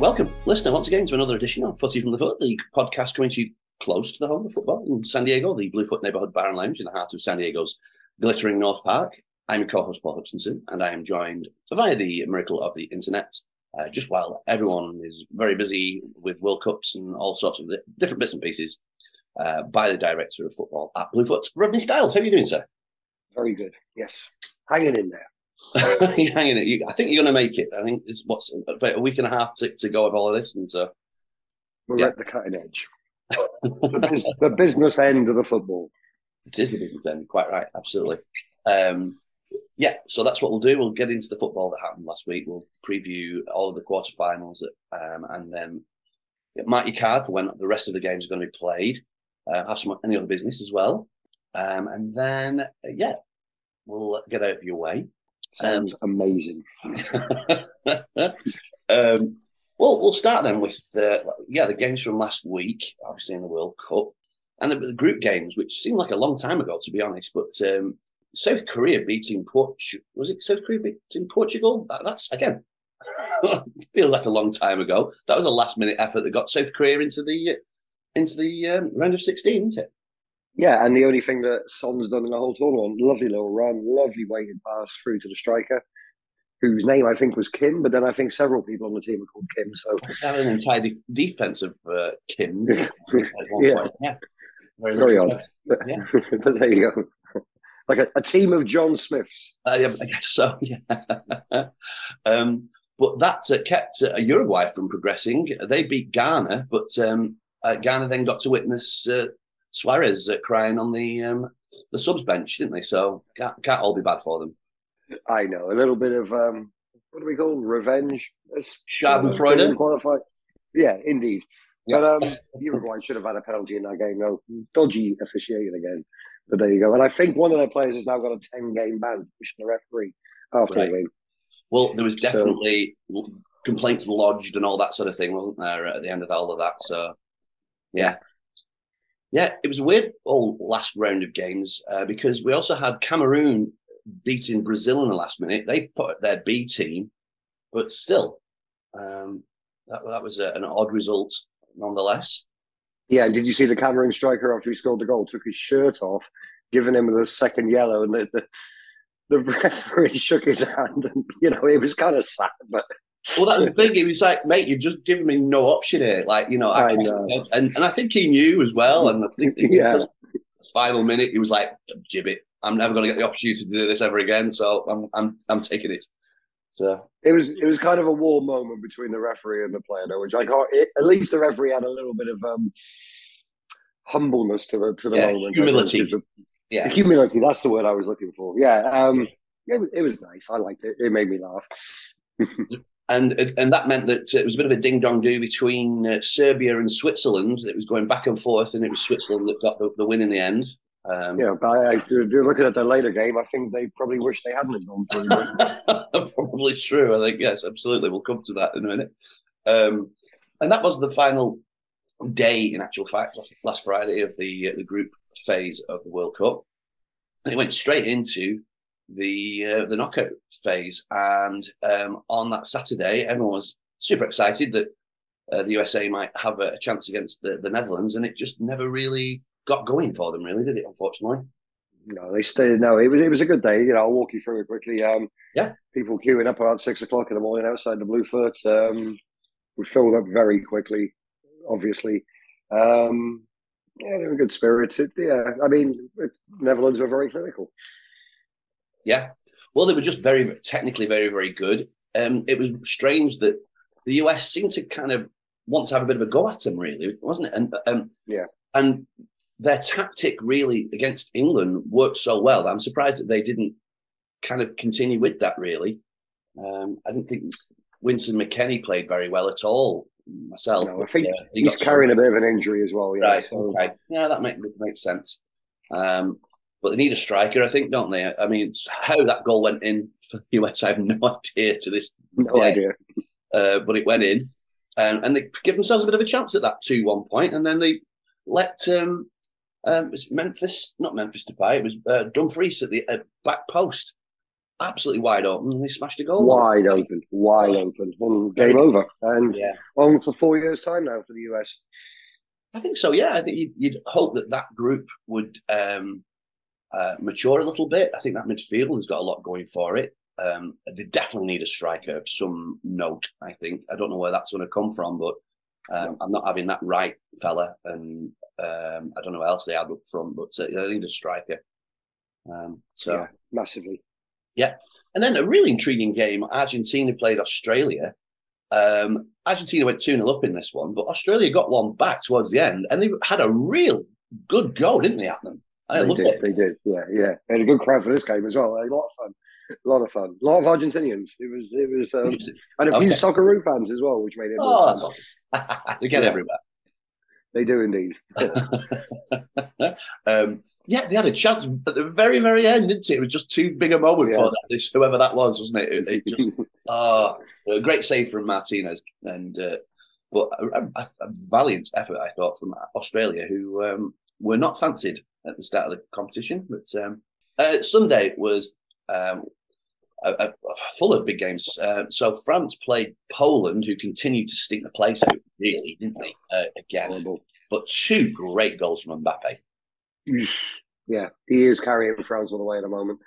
Welcome, listener, once again to another edition of Footy from the Foot, the podcast coming to you close to the home of football in San Diego, the Bluefoot Neighborhood Bar and Lounge in the heart of San Diego's glittering North Park. I'm your co-host Paul Hutchinson, and I am joined via the miracle of the internet. Uh, just while everyone is very busy with World Cups and all sorts of different bits and pieces, uh, by the director of football at Bluefoot, Rodney Styles. How are you doing, sir? Very good. Yes, hanging in there. hanging it. I think you're going to make it. I think it's what's about a week and a half to, to go of all of this, and so we're yeah. at the cutting edge. the, the, business end of the football. It is the business end. Quite right. Absolutely. Um, yeah. So that's what we'll do. We'll get into the football that happened last week. We'll preview all of the quarterfinals, um, and then mark your card for when the rest of the games are going to be played. Uh, have some any other business as well, um, and then uh, yeah, we'll get out of your way. Sounds um, amazing. um, well, we'll start then with the yeah the games from last week, obviously in the World Cup, and the, the group games, which seemed like a long time ago to be honest. But um, South Korea beating Portugal was it South Korea beating Portugal? That, that's again feels like a long time ago. That was a last minute effort that got South Korea into the into the um, round of sixteen, isn't it? Yeah, and the only thing that Son's done in the whole tournament, lovely little run, lovely weighted pass through to the striker, whose name I think was Kim, but then I think several people on the team are called Kim. So have an entire de- defensive uh, Kims. yeah. yeah. Very, Very odd. Yeah. but there you go. Like a, a team of John Smiths. Uh, yeah, I guess so. Yeah. um, but that uh, kept uh, Uruguay from progressing. They beat Ghana, but um, uh, Ghana then got to witness uh, Suarez uh, crying on the um, the subs bench, didn't they? So can't, can't all be bad for them. I know a little bit of um, what do we call revenge? Schadenfreude. Qualified. Yeah, indeed. Yeah. But um, Uruguay should have had a penalty in that game. No, dodgy officiating again. But there you go. And I think one of their players has now got a ten game ban, pushing the referee after right. the game. Well, there was definitely so, complaints lodged and all that sort of thing, wasn't there, at the end of all of that? So, yeah, yeah, it was a weird all last round of games uh, because we also had Cameroon beating Brazil in the last minute. They put their B team, but still, um, that that was a, an odd result nonetheless. Yeah, and did you see the Cameroon striker after he scored the goal took his shirt off, giving him the second yellow, and the, the, the referee shook his hand, and you know it was kind of sad, but well, that was big. He was like, mate, you've just given me no option here. Like, you know, I, I know. And, and I think he knew as well. And I think yeah. final minute, he was like, gibbet. I'm never going to get the opportunity to do this ever again. So I'm, I'm, I'm taking it. So it was, it was kind of a war moment between the referee and the player, though, which I got. It, at least the referee had a little bit of um, humbleness to the to the yeah, moment. Humility. yeah, humility. That's the word I was looking for. Yeah, um, it, it was nice. I liked it. It made me laugh. and and that meant that it was a bit of a ding dong do between uh, Serbia and Switzerland. It was going back and forth, and it was Switzerland that got the, the win in the end. Um, yeah, but I, looking at the later game, I think they probably wish they hadn't gone through. probably true. I think yes, absolutely. We'll come to that in a minute. Um, and that was the final day, in actual fact, last Friday of the uh, the group phase of the World Cup, and it went straight into the uh, the knockout phase. And um, on that Saturday, everyone was super excited that uh, the USA might have a, chance against the, the Netherlands, and it just never really got going for them, really, did it? Unfortunately. No, they stayed. No, it was it was a good day. You know, I'll walk you through it quickly. Um, yeah, people queuing up around six o'clock in the morning outside the Bluefoot. Um, we filled up very quickly, obviously. Um, yeah, they were good spirits. It, yeah, I mean, Netherlands were very clinical. Yeah. Well, they were just very technically very very good. Um, it was strange that the US seemed to kind of want to have a bit of a go at them, really, wasn't it? And um, yeah, and their tactic really against England worked so well. I'm surprised that they didn't kind of continue with that. Really, um, I didn't think Weston McKennie played very well at all. Myself, no, I think he he's carrying some... a bit of an injury as well. Yeah, right. So. Okay. Yeah, that makes makes sense. Um, but they need a striker, I think, don't they? I mean, how that goal went in for the US, I have no idea to this no day. idea. Uh, but it went in, um, and they give themselves a bit of a chance at that two-one point, and then they let um, um, Memphis, not Memphis Depay, it was uh, Dumfries at the uh, back post, absolutely wide open, and they smashed a goal. Wide open, wide open, and game over. And yeah, on for four years' time now for the US. I think so. Yeah, I think you'd, you'd hope that that group would um, uh, mature a little bit. I think that midfield has got a lot going for it. Um, they definitely need a striker of some note. I think I don't know where that's going to come from, but um, I'm not having that Wright fella, and um, I don't know what else they had up front, but uh, they need a striker. Um, so Yeah, massively. Yeah. And then a really intriguing game. Argentina played Australia. Um, Argentina went 2 0 up in this one, but Australia got one back towards the end, and they had a real good go, didn't they, at them? I They did, it. they did. Yeah, yeah. They had a good crowd for this game as well. A lot of fun. A lot of fun. A lot of Argentinians. It was, it was, um, and a few Okay. Socceroo fans as well, which made it. Oh, that's awesome. they get Yeah. everywhere. They do indeed. um, yeah, they had a chance at the very, very end, didn't it? It was just too big a moment Yeah. for that, this, whoever that was, wasn't it? It, it just, oh, a great save from Martinez, and uh, but a, a, a valiant effort, I thought, from Australia, who um, were not fancied at the start of the competition. But um, uh, Sunday was um, a, a, full of big games. Uh, so France played Poland, who continued to stink the place out, really, didn't they? Uh, again, but two great goals from Mbappe. Yeah, he is carrying France all the way at the moment.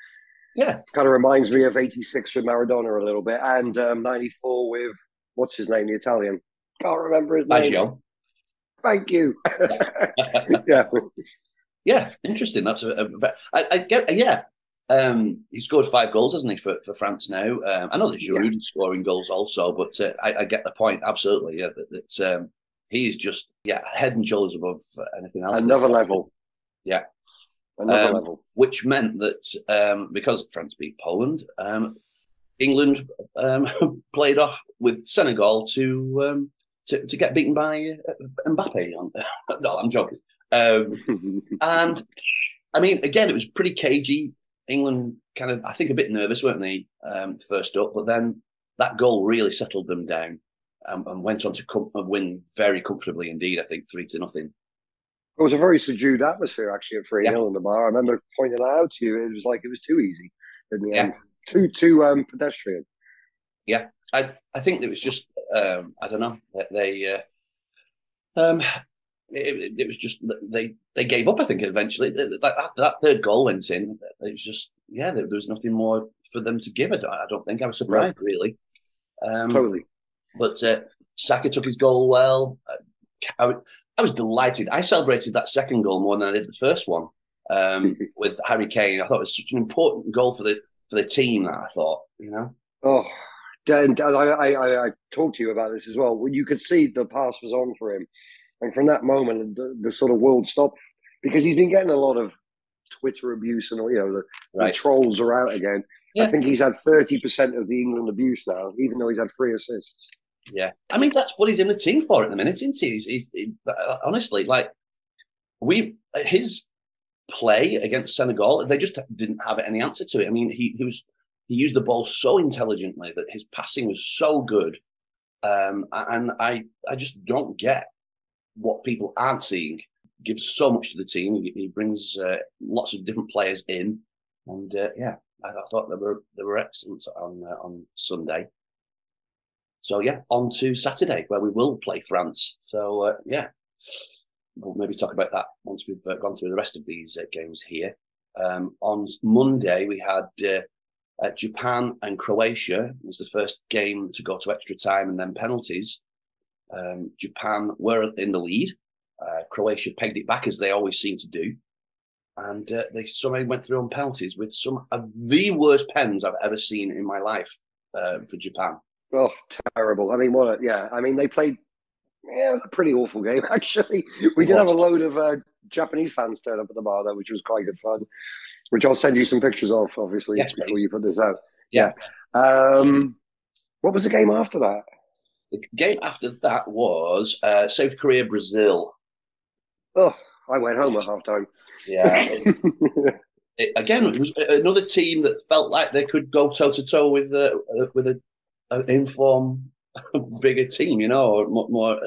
Yeah, Kind of reminds me of '86 with Maradona a little bit, and um, '94 with what's his name, the Italian. Can't remember his name. Baggio. Thank you. yeah, Yeah, interesting. That's a, a I, I get. Yeah, um, he scored five goals, hasn't he, for, for France now? Um, I know that Giroud scoring goals also, but uh, I, I get the point absolutely. Yeah, that, that um, he is just yeah head and shoulders above anything else. another level. Yeah. another Um, level. which meant that um, because France beat Poland, um, England um, played off with Senegal to um, to, to get beaten by uh, Mbappe. On, no, I'm joking. Um, and I mean, again, it was pretty cagey. England kind of, I think, a bit nervous, weren't they, um, first up? But then that goal really settled them down um, and went on to com- win very comfortably indeed. I think three to nothing. It was a very subdued atmosphere actually at 3 Yeah. in the bar. I remember pointing that out to you. It was like it was too easy in the Yeah. end. Too too um, pedestrian. Yeah, I I think it was just um, I don't know that they uh, um it, it was just they they gave up. I think eventually Like, after that third goal went in, it was just yeah there, there was nothing more for them to give. I don't, I don't think I was surprised really. Um, Totally. But uh, Saka took his goal well. I, I, I was delighted. I celebrated that second goal more than I did the first one um, with Harry Kane. I thought it was such an important goal for the for the team. That I thought, you know, Oh, and I, I, I, I talked to you about this as well. When you could see the pass was on for him, and from that moment, the, the sort of world stopped because he's been getting a lot of Twitter abuse and all. You know, the, the trolls are out again. I think he's had thirty percent of the England abuse now, even though he's had three assists. Yeah, I mean that's what he's in the team for at the minute, isn't he? He's, he's he, uh, honestly like we his play against Senegal, they just didn't have any answer to it. I mean, he he was he used the ball so intelligently that his passing was so good, um, and I I just don't get what people aren't seeing. Gives so much to the team. He, brings uh, lots of different players in, and uh, yeah, I, I thought they were they were excellent on uh, on Sunday. So yeah, on to Saturday where we will play France. So uh, yeah, we'll maybe talk about that once we've uh, gone through the rest of these uh, games here. Um, on Monday we had Japan and Croatia. It was the first game to go to extra time and then penalties. Um, Japan were in the lead. Uh, Croatia pegged it back as they always seem to do. And uh, they somehow went through on penalties with some of the worst pens I've ever seen in my life uh, for Japan. Oh, terrible! I mean, what? A, yeah, I mean, they played. Yeah, a pretty awful game actually. We did have a load of uh, Japanese fans turn up at the bar though, which was quite good fun. Which I'll send you some pictures of, obviously, Yes, before you put this out. Yeah. Um, what was the game after that? The game after that was uh, South Korea, Brazil. Oh, I went home at half time. Yeah. It- again, it was another team that felt like they could go toe to toe with uh, with a, an inform bigger team, you know, or more, more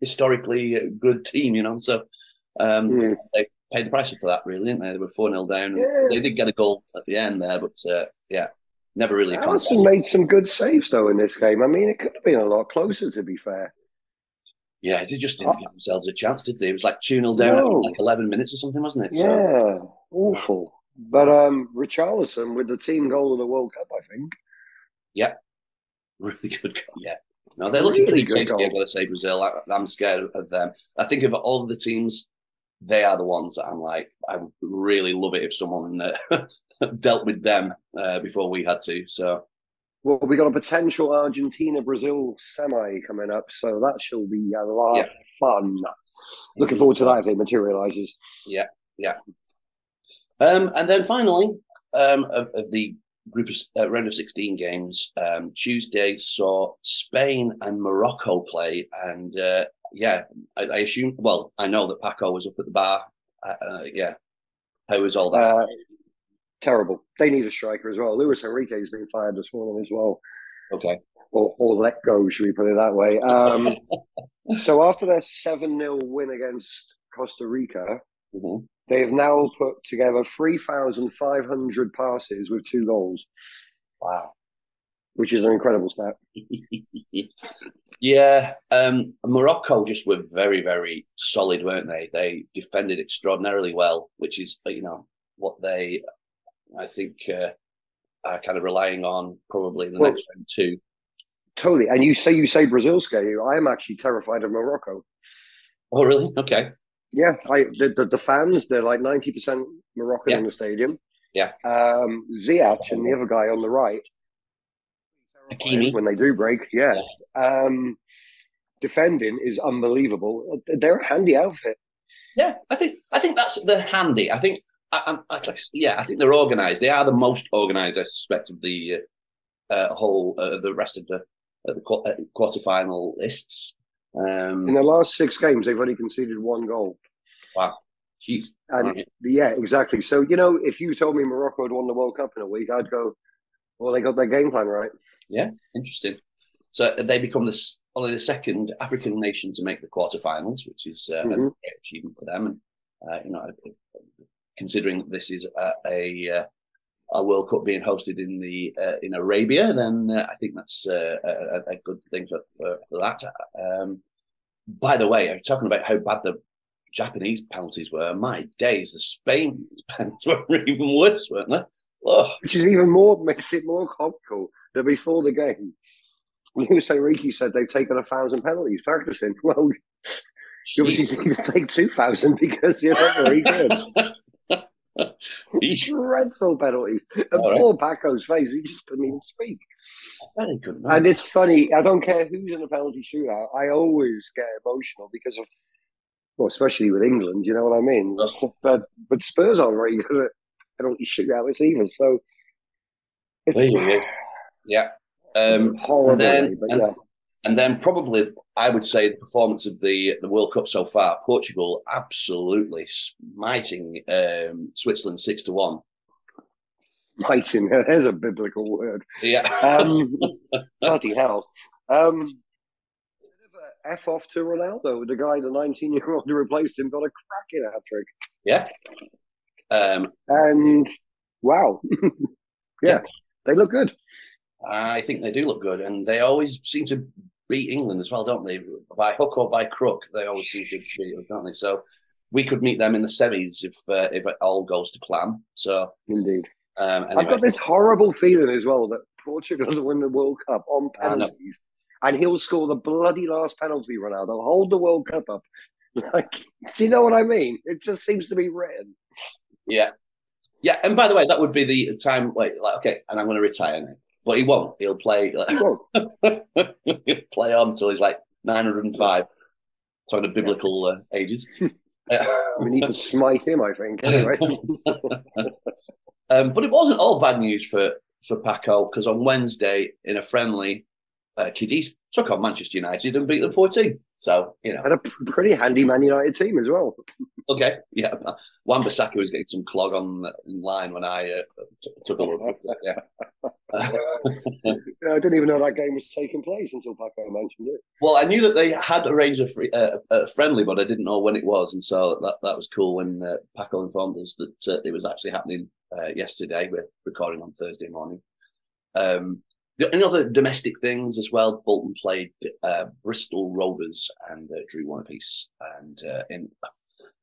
historically good team, you know. So um, Hmm. they paid the price for that, really, didn't they? They were four 0 down. Yeah. They did get a goal at the end there, but uh, yeah, never really. Alisson made some good saves though in this game. I mean, it could have been a lot closer, to be fair. Yeah, they just didn't give themselves a chance, did they? It was like 2 0 down no. like 11 minutes or something, wasn't it? Yeah, so, awful. But um, Richarlison with the team goal of the World Cup, I think. Yeah, really good goal. Yeah. No, they're looking really good. I've got to say, Brazil. I, am scared of them. I think of all of the teams, they are the ones that I'm like, I would really love it if someone uh, dealt with them uh, before we had to. So well, we got a potential Argentina Brazil semi coming up, so that shall be a lot yeah. of fun. Looking forward to that if it materializes. Yeah, yeah. Um, and then finally, um, of, of, the group of uh, round of sixteen games, um, Tuesday saw Spain and Morocco play, and uh, yeah, I, I, assume. Well, I know that Paco was up at the bar. Uh, uh yeah, how was all that? Uh, terrible. They need a striker as well. Luis Enrique has been fired this morning as well. Okay. Or, or let go, should we put it that way? Um, so after their 7 0 win against Costa Rica, mm-hmm. they have now put together 3,500 passes with two goals. Wow. Which is an incredible stat. yeah. Um, Morocco just were very, very solid, weren't they? They defended extraordinarily well, which is, you know, what they I think uh, are kind of relying on probably in the well, next round too. Totally. And you say you say Brazil scare you. I am actually terrified of Morocco. Oh, really? Okay. Yeah, I the the, the fans they're like ninety percent Moroccan yeah. in the stadium. Yeah. Um, Ziyech and the other guy on the right. Hakimi. When they do break, yeah. Um, defending is unbelievable. They're a handy outfit. Yeah, I think I think that's the handy. I think I, I, yeah, I think they're organised. They are the most organised, I suspect, of the uh, uh whole uh, the rest of the uh, the uh, quarterfinal lists. Um, In the last six games, they've only conceded one goal. Wow, jeez. And yeah, exactly. So you know, if you told me Morocco had won the World Cup in a week, I'd go, "Well, they got their game plan right." Yeah, interesting. So they become the only the second African nation to make the quarterfinals, which is uh, mm-hmm. a great achievement for them. And uh, you know, considering that this is a, a, a World Cup being hosted in the uh, in Arabia, then uh, I think that's uh, a, a, good thing for for, for that. Um, by the way, I'm talking about how bad the Japanese penalties were. My days, the Spain penalties were even worse, weren't they? Oh. Which is even more makes it more comical that before the game, Luis Enrique said they've taken a thousand penalties practicing. Well, you obviously need to take two thousand because you're not very good. Dreadful penalties. And poor Paco's face, he just couldn't even speak. And it's funny, I don't care who's in a penalty shootout, I always get emotional because of, well, especially with England, you know what I mean? But, but Spurs aren't very good at penalty shootouts either. So it's. Yeah. Um, horrible, and then, but yeah. And then probably I would say the performance of the the World Cup so far, Portugal absolutely smiting um, Switzerland six to one. Smiting, there's a biblical word. Yeah. Um, bloody hell. Um, F off to Ronaldo, the guy, the 19 year old who replaced him, got a cracking hat trick. Yeah. Um, and wow. yeah, yeah, they look good. I think they do look good, and they always seem to beat England as well, don't they? By hook or by crook, they always seem to beat us, don't they? So we could meet them in the semis if uh, if it all goes to plan. So indeed, um, anyway. I've got this horrible feeling as well that Portugal will win the World Cup on penalties, and he'll score the bloody last penalty. Ronaldo hold the World Cup up. Like, do you know what I mean? It just seems to be written. Yeah, yeah. And by the way, that would be the time. Wait, like okay, and I'm going to retire now but he won't. He'll play. Like, he won't. he'll play on until he's like 905. Talking of biblical uh, ages. we need to smite him, I think. Anyway. um, but it wasn't all bad news for for Paco because on Wednesday in a friendly, uh, Cadiz took on Manchester United and beat them 14. So, you know. And a pretty handy Man United team as well. okay, yeah. Wan Bissaka was getting some clog on in line when I uh, t- took a look. Yeah. I didn't even know that game was taking place until Paco mentioned it. Well, I knew that they had arranged a, free, uh, a friendly, but I didn't know when it was. And so that, that was cool when uh, Paco informed us that uh, it was actually happening uh, yesterday. We're recording on Thursday morning. Um, the other domestic things as well. Bolton played uh, Bristol Rovers and uh, drew one apiece, and uh, in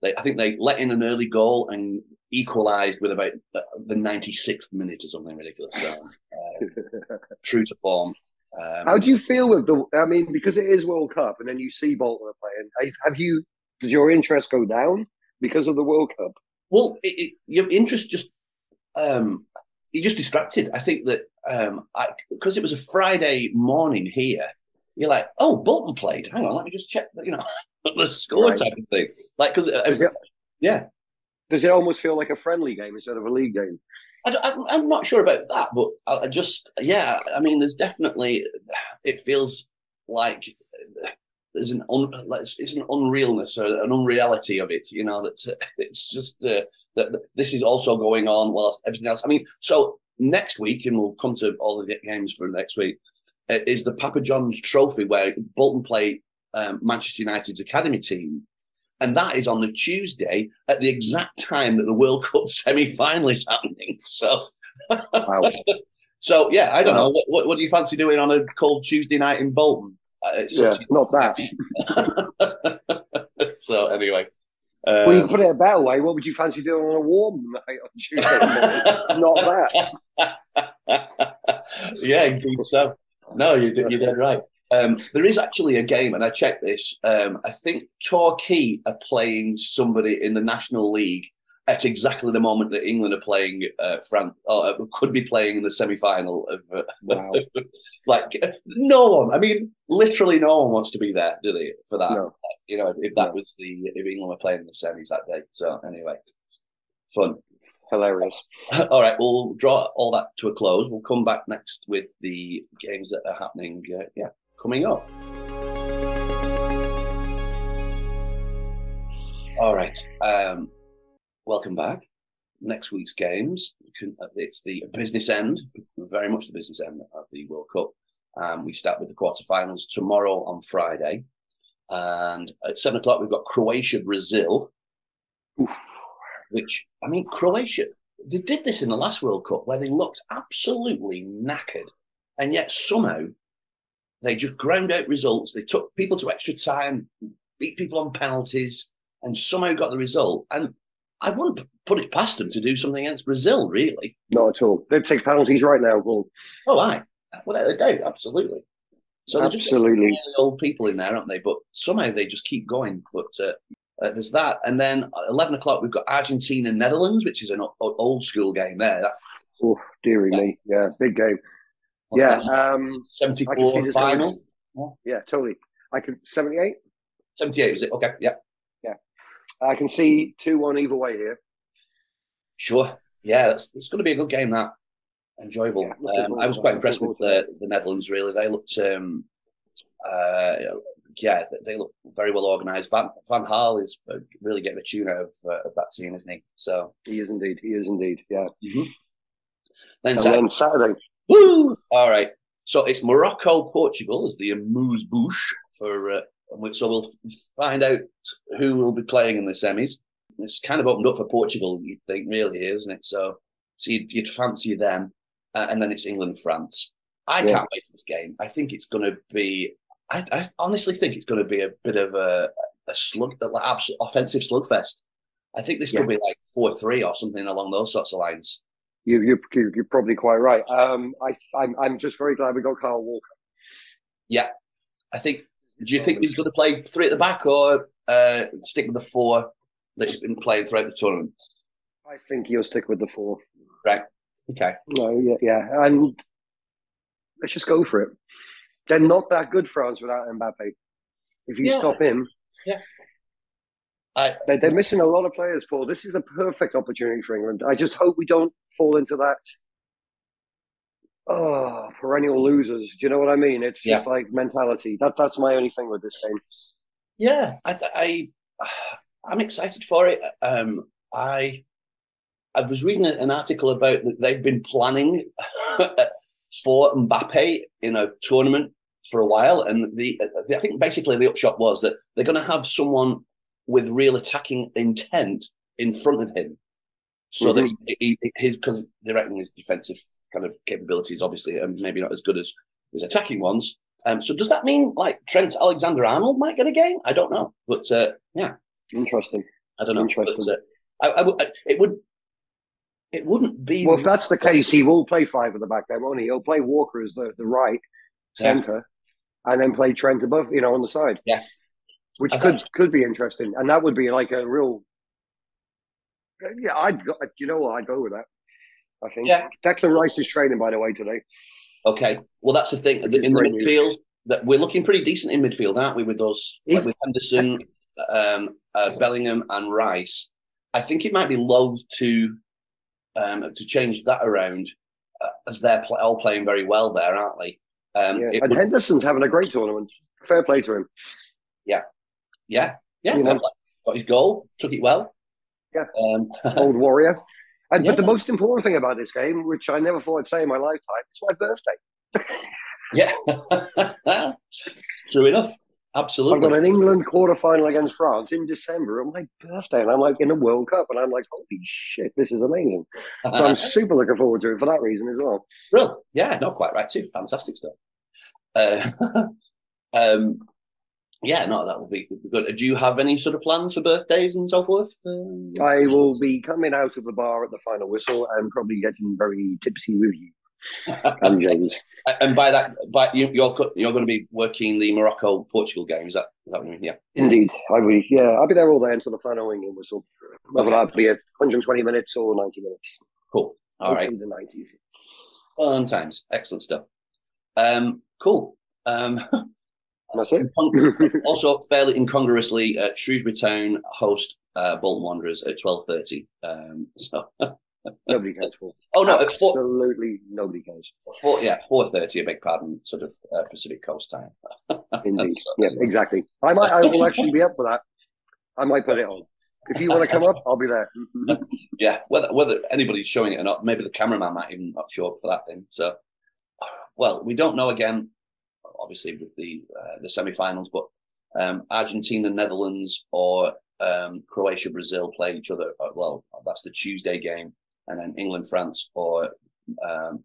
they, I think they let in an early goal and equalised with about the 96th minute or something ridiculous. So, uh, true to form. Um, How do you feel with the? I mean, because it is World Cup, and then you see Bolton playing. Have you? Does your interest go down because of the World Cup? Well, it, it, your interest just um, you're just distracted. I think that um, I, because it was a Friday morning here, you're like, oh, Bolton played. Hang on, let me just check. You know, the score right. type of thing. Like because yeah. Does it almost feel like a friendly game instead of a league game? I, am not sure about that, but I just, yeah, I mean, there's definitely, it feels like there's an un, it's an unrealness or an unreality of it. You know that it's just uh, that this is also going on whilst everything else. I mean, so next week, and we'll come to all the games for next week, uh, is the Papa John's Trophy where Bolton play um, Manchester United's academy team, and that is on the Tuesday at the exact time that the World Cup semi-final is happening. So, wow. so yeah, I don't wow. know. What, what, do you fancy doing on a cold Tuesday night in Bolton? Uh, yeah, not that. so anyway. Um, well, you put it a better way. What would you fancy doing on a warm night on Tuesday? not that. yeah, indeed so. No, you're, you're dead right. Um, there is actually a game, and I checked this. Um, I think Torquay are playing somebody in the National League at exactly the moment that England are playing uh, France, or uh, could be playing in the semi final of. Uh, wow. like no one. I mean, literally, no one wants to be there, do they? For that, no. you know, if that no. was the if England were playing the semis that day. So anyway, fun. Hilarious. All right, we'll draw all that to a close. We'll come back next with the games that are happening. Uh, yeah, coming up. All right. Um, welcome back. Next week's games, it's the business end, very much the business end of the World Cup. Um, we start with the quarterfinals tomorrow on Friday. And at seven o'clock, we've got Croatia, Brazil, which, I mean, Croatia, they did this in the last World Cup where they looked absolutely knackered. And yet somehow they just ground out results. They took people to extra time, beat people on penalties, and somehow got the result. And I wouldn't put it past them to do something against Brazil, really. Not at all. They'd take penalties right now, Paul. Oh, aye. Without a doubt, absolutely. So they're absolutely just old people in there, aren't they? But somehow they just keep going. But uh, uh, there's that, and then eleven o'clock we've got Argentina Netherlands, which is an old school game there. That, oh, dearie yeah. me, yeah, big game. What's yeah, um, 74 final. Yeah. yeah, totally. I could 78. 78 was it? Okay, yeah. I can see 2 1 either way here. Sure. Yeah, that's, it's going to be a good game, that. Enjoyable. Yeah, um, I was quite impressed with the, the Netherlands, really. They looked, um, uh, yeah, they look very well organised. Van, Van Gaal is uh, really getting the tune out of, uh, of that team, isn't he? So He is indeed. He is indeed, yeah. Mm-hmm. Then, Saturday, then Saturday Woo! All right. So it's Morocco, Portugal as the amuse bouche for. Uh, so we'll find out who will be playing in the semis. It's kind of opened up for Portugal, you think, really, isn't it? So, so you'd, you'd fancy them, uh, and then it's England, France. I yeah. can't wait for this game. I think it's going to be. I, I, honestly think it's going to be a bit of a, a slug, like offensive slugfest. I think this yeah. could be like four three or something along those sorts of lines. You, you, you're probably quite right. Um, I, I'm, I'm just very glad we got Kyle Walker. Yeah, I think. Do you think he's going to play three at the back or uh, stick with the four that he's been playing throughout the tournament? I think he'll stick with the four. Right. Okay. No. Yeah. Yeah. And let's just go for it. They're not that good, France, without Mbappe. If you yeah. stop him, yeah. I, they're, they're missing a lot of players, Paul. This is a perfect opportunity for England. I just hope we don't fall into that oh perennial losers. Do you know what I mean? It's just yeah. like mentality. That that's my only thing with this game. Yeah, I, I I'm excited for it. Um, I I was reading an article about that they've been planning for Mbappe in a tournament for a while, and the I think basically the upshot was that they're going to have someone with real attacking intent in front of him so mm-hmm. that he, he, his because they reckon his defensive kind of capabilities, obviously, and maybe not as good as his attacking ones. Um, so does that mean like Trent Alexander Arnold might get a game? I don't know, but uh, yeah, interesting. I don't know. Interesting. But, uh, I, I, I, it would. It wouldn't be. Well, if that's the case, he will play five at the back there, won't he? He'll play Walker as the, the right centre, yeah. and then play Trent above, you know, on the side. Yeah, which could could be interesting, and that would be like a real. Yeah, I'd go, you know what I'd go with that. I think. Yeah. Declan Rice is training, by the way, today. Okay, well that's the thing in the midfield that we're looking pretty decent in midfield, aren't we? With those, like with Henderson, um, uh, Bellingham, and Rice. I think it might be loath to um, to change that around uh, as they're pl- all playing very well there, aren't they? Um, yeah. And would... Henderson's having a great tournament. Fair play to him. Yeah, yeah, yeah. Got his goal, took it well. Yeah, um, old warrior. And yeah. but the most important thing about this game, which I never thought I'd say in my lifetime, it's my birthday. yeah, true enough. Absolutely. I've got an England quarter final against France in December on my birthday, and I'm like in a World Cup, and I'm like, holy shit, this is amazing. So I'm super looking forward to it for that reason as well. Real, yeah, not quite right too. Fantastic stuff. Uh, um, yeah, no, that will be good. Do you have any sort of plans for birthdays and so forth? Uh, I will be coming out of the bar at the final whistle and probably getting very tipsy with you. and James. And by that, by you, are you're, you're going to be working the Morocco Portugal game. Is that, is that what you mean? Yeah. Indeed, I will. Yeah, I'll be there all day until the final England whistle. Whether okay. that be 120 minutes or 90 minutes. Cool. All right. The 90s. Fun times. Excellent stuff. Um, cool. Um, That's it. also, fairly incongruously, uh, Shrewsbury Town host uh, Bolton Wanderers at twelve thirty. Um, so nobody cares for. Oh no, absolutely four, nobody cares. Four, yeah, four thirty. A big pardon, sort of uh, Pacific Coast time. Indeed, so, yeah, exactly. I might, I will actually be up for that. I might put it on. If you want to come up, I'll be there. yeah, whether whether anybody's showing it or not, maybe the cameraman might even not show up for that thing. So, well, we don't know again obviously with the uh, the semi-finals, but um, Argentina, Netherlands, or um, Croatia, Brazil play each other. Uh, well, that's the Tuesday game, and then England, France, or um,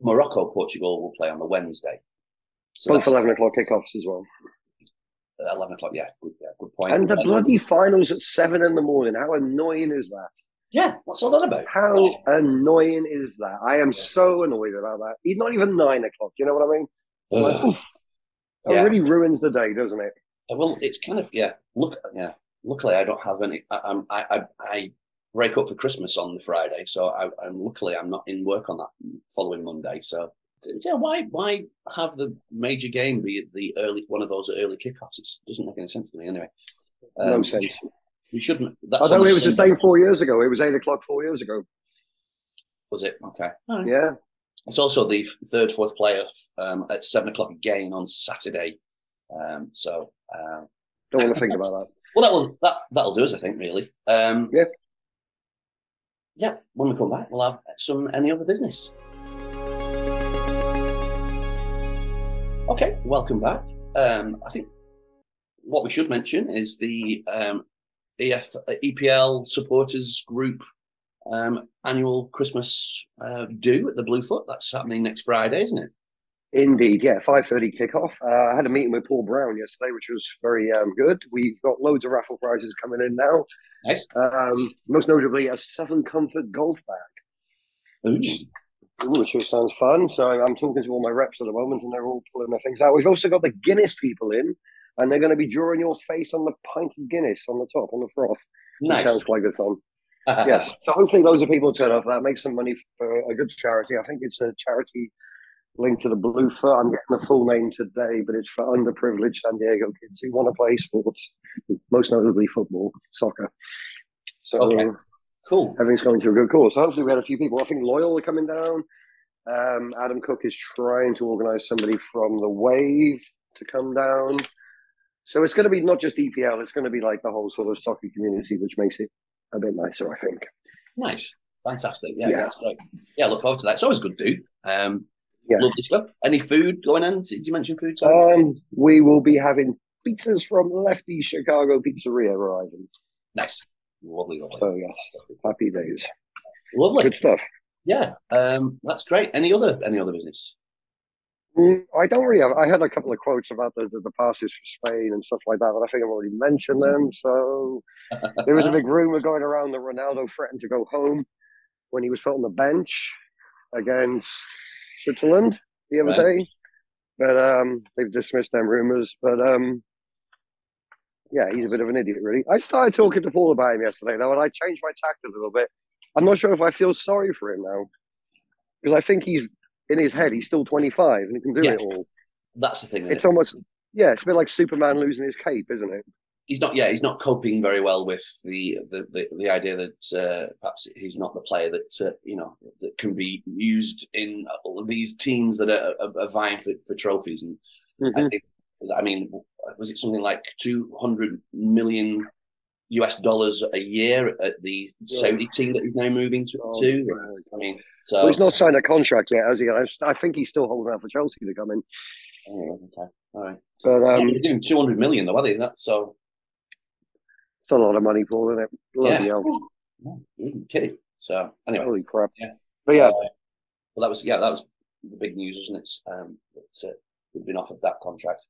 Morocco, Portugal will play on the Wednesday. So Both eleven o'clock kickoffs as well. Eleven o'clock, yeah, good, yeah, good point. And the bloody finals at seven in the morning. How annoying is that? Yeah, what's all that about? How annoying is that? I am so annoyed about that. It's not even nine o'clock. You know what I mean? Like, it really ruins the day, doesn't it? Well, it's kind of yeah. Look, yeah. Luckily, I don't have any. I, I, I, I break up for Christmas on the Friday, so I, am luckily I'm not in work on that following Monday. So yeah, why why have the major game be the early one of those early kickoffs? It doesn't make any sense to me anyway. Um, no sense. We shouldn't. That's Although it was the same four years ago. It was eight o'clock four years ago. Was it okay? Right. Yeah. It's also the third, fourth playoff um, at seven o'clock again on Saturday. Um, so uh, don't want to think about that. Well, that will that that'll do us, I think. Really. Um, yeah. Yeah. When we come back, we'll have some any other business. Okay, welcome back. Um, I think what we should mention is the um, EF EPL supporters group um, annual Christmas uh, do at the Bluefoot. That's happening next Friday, isn't it? Indeed, yeah, five thirty kickoff. Uh, I had a meeting with Paul Brown yesterday, which was very um, good. We've got loads of raffle prizes coming in now. Nice. Um, most notably, a Seven Comfort golf bag. Ooh. which sounds fun. So I'm talking to all my reps at the moment, and they're all pulling their things out. We've also got the Guinness people in, and they're going to be drawing your face on the pint of Guinness on the top, on the froth. Nice. sounds quite good fun yes. So hopefully loads of people turn up. That makes some money for a good charity. I think it's a charity linked to the Blue Bluefoot. I'm getting the full name today, but it's for underprivileged San Diego kids who want to play sports, most notably football, soccer. So okay. cool. Everything's going to a good cause. So hopefully we had a few people. I think Loyal are coming down. Um, Adam Cook is trying to organise somebody from the Wave to come down. So it's going to be not just EPL, it's going to be like the whole sort of soccer community, which makes it a bit nicer, I think. Nice, fantastic. Yeah, yeah, yeah, yeah look forward to that. It's always good to do. Um, yeah. Lovely stuff. Any food going on? Did you mention food? Um, we will be having pizzas from Lefty Chicago Pizzeria arriving. Nice. Lovely, lovely. So, yes, happy days. Lovely. Good stuff. yeah, um, that's great. Any other any other business? Mm, I don't really have. I had a couple of quotes about the, the, the passes for Spain and stuff like that, but I think I've already mentioned them. So there was a big rumor going around that Ronaldo threatened to go home when he was put on the bench against Switzerland the other Right. day, but um, they've dismissed them rumors. But um, yeah, he's a bit of an idiot, really. I started talking to Paul about him yesterday, though, and I changed my tact a little bit. I'm not sure if I feel sorry for him now because I think he's in his head. He's still 25 and he can do Yeah. it all. That's the thing. It's it? almost yeah, it's a bit like Superman losing his cape, isn't it? he's not. Yeah, he's not coping very well with the the the, the idea that uh, perhaps he's not the player that uh, you know that can be used in these teams that are, are, are vying for, for trophies. And I Mhm. think, I mean, was it something like two hundred million US dollars a year at the Saudi team that he's now moving to? Oh, to? I mean, Well, so he's not signed a contract yet, has he? I, I think he's still holding out for Chelsea to come in. Oh, okay, all right. But um, yeah, doing two hundred million though, are they? That so it's a lot of money, Paul, isn't it? Bloody yeah, hell. no, you ain't kidding. So anyway, Holy crap. Yeah. But yeah, Uh, well, that was yeah, that was the big news, wasn't it? Um, that uh, we've been offered that contract.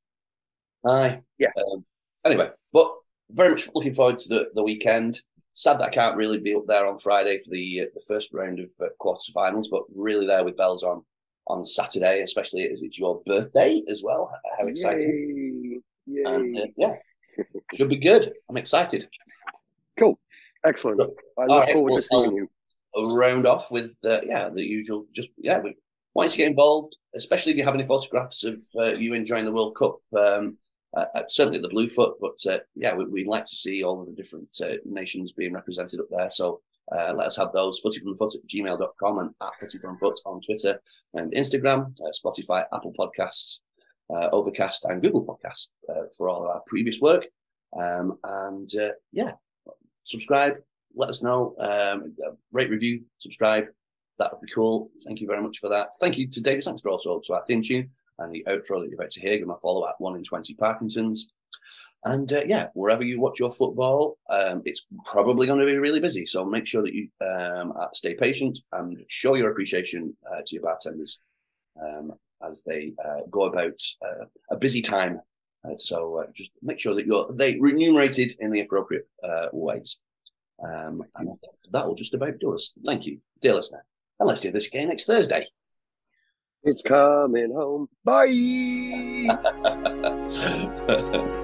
Aye, Yeah. Um, anyway, but very much looking forward to the, the weekend. Sad that I can't really be up there on Friday for the uh, the first round of uh, quarterfinals, but really there with bells on on Saturday, especially as it's your birthday as well. How exciting! Yay. Yay. And uh, yeah, should be good. I'm excited. Cool. Excellent. I look right, forward well, to seeing um, you. I'll round off with the yeah the usual. Just yeah, we want you to get involved, especially if you have any photographs of uh, you enjoying the World Cup. Um, uh, uh, certainly the Bluefoot, but uh, yeah, we, we'd like to see all of the different uh, nations being represented up there. So uh, let us have those. Footy from the foot at gmail.com and at footy from foot on Twitter and Instagram, uh, Spotify, Apple Podcasts, Overcast, and Google Podcasts for all of our previous work. Um, and yeah, subscribe, let us know, um, rate, review, subscribe. That would be cool. Thank you very much for that. Thank you to David Sangster also to our theme tune and the outro that you're about to hear. Give my follow at 1 in 20 Parkinson's. And uh, yeah, wherever you watch your football, um, it's probably going to be really busy. So make sure that you um, uh, stay patient and show your appreciation uh, to your bartenders um, as they uh, go about uh, a busy time. Uh, so just make sure that you're they remunerated in the appropriate ways. Um, and that will just about do us. Thank you, dear listener. And let's do this again next Thursday. It's coming home. Bye.